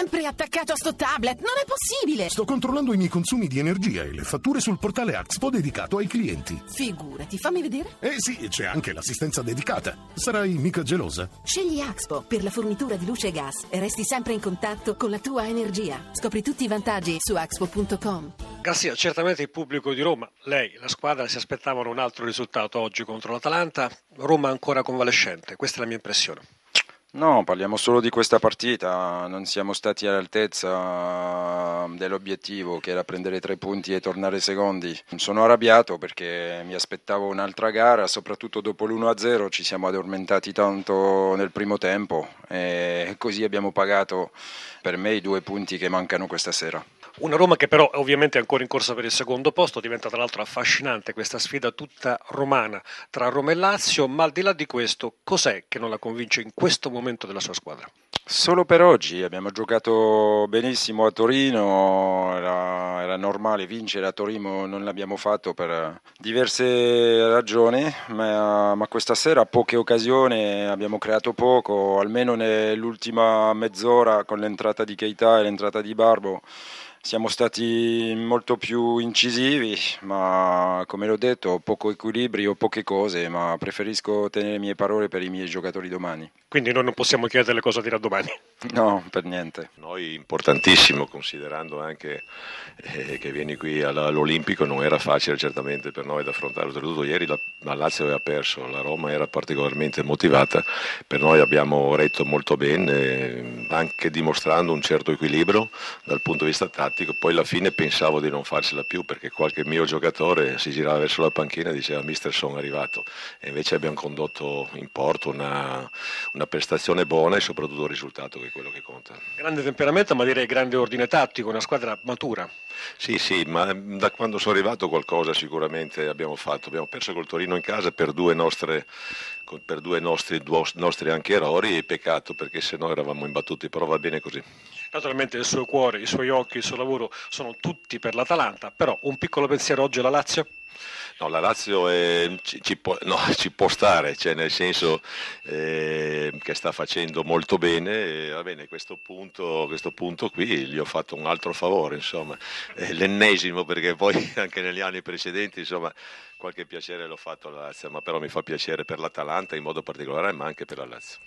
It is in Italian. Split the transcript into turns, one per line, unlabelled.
sempre attaccato a sto tablet, non è possibile!
Sto controllando i miei consumi di energia e le fatture sul portale Axpo dedicato ai clienti.
Figurati, fammi vedere.
Eh sì, c'è anche l'assistenza dedicata. Sarai mica gelosa?
Scegli Axpo per la fornitura di luce e gas e resti sempre in contatto con la tua energia. Scopri tutti i vantaggi su axpo.com.
Garzia, certamente il pubblico di Roma, lei, la squadra si aspettavano un altro risultato oggi contro l'Atalanta. Roma ancora convalescente, questa è la mia impressione.
No, parliamo solo di questa partita, non siamo stati all'altezza dell'obiettivo che era prendere tre punti e tornare secondi. Sono arrabbiato perché mi aspettavo un'altra gara, soprattutto dopo l'1-0 ci siamo addormentati tanto nel primo tempo e così abbiamo pagato per me i due punti che mancano questa sera.
Una Roma che però ovviamente è ancora in corsa per il secondo posto, diventa tra l'altro affascinante questa sfida tutta romana tra Roma e Lazio, ma al di là di questo, cos'è che non la convince in questo momento della sua squadra?
Solo per oggi abbiamo giocato benissimo a Torino, era, era, normale vincere a Torino, non l'abbiamo fatto per diverse ragioni, ma, ma questa sera poche occasioni, abbiamo creato poco, almeno nell'ultima mezz'ora con l'entrata di Keita e l'entrata di Barbo siamo stati molto più incisivi, ma come l'ho detto, poco equilibrio, poche cose, ma preferisco tenere le mie parole per i miei giocatori domani.
Quindi noi non possiamo chiederle cosa dirà domani?
No, per niente.
Noi importantissimo, considerando anche eh, che vieni qui all'Olimpico, non era facile certamente per noi da affrontare. Oltretutto ieri la, la Lazio aveva perso, la Roma era particolarmente motivata, per noi abbiamo retto molto bene, anche dimostrando un certo equilibrio dal punto di vista tattico tattico, poi alla fine pensavo di non farsela più perché qualche mio giocatore si girava verso la panchina e diceva mister sono arrivato. E invece abbiamo condotto in porto una, una prestazione buona e soprattutto un risultato che è quello che conta.
Grande temperamento ma direi grande ordine tattico, una squadra matura.
Sì, sì, ma da quando sono arrivato qualcosa sicuramente abbiamo fatto. Abbiamo perso col Torino in casa per due, nostre, per due nostri, nostri anche errori e peccato perché se no eravamo imbattuti, però va bene così.
Naturalmente il suo cuore, i suoi occhi, il suo lavoro sono tutti per l'Atalanta, però un piccolo pensiero oggi alla Lazio?
No, la Lazio è, ci, ci, può, no, ci, può, stare, cioè nel senso eh, che sta facendo molto bene va bene, questo punto, questo punto qui gli ho fatto un altro favore, insomma, eh, l'ennesimo perché poi anche negli anni precedenti insomma, qualche piacere l'ho fatto alla Lazio, ma però mi fa piacere per l'Atalanta in modo particolare ma anche per la Lazio.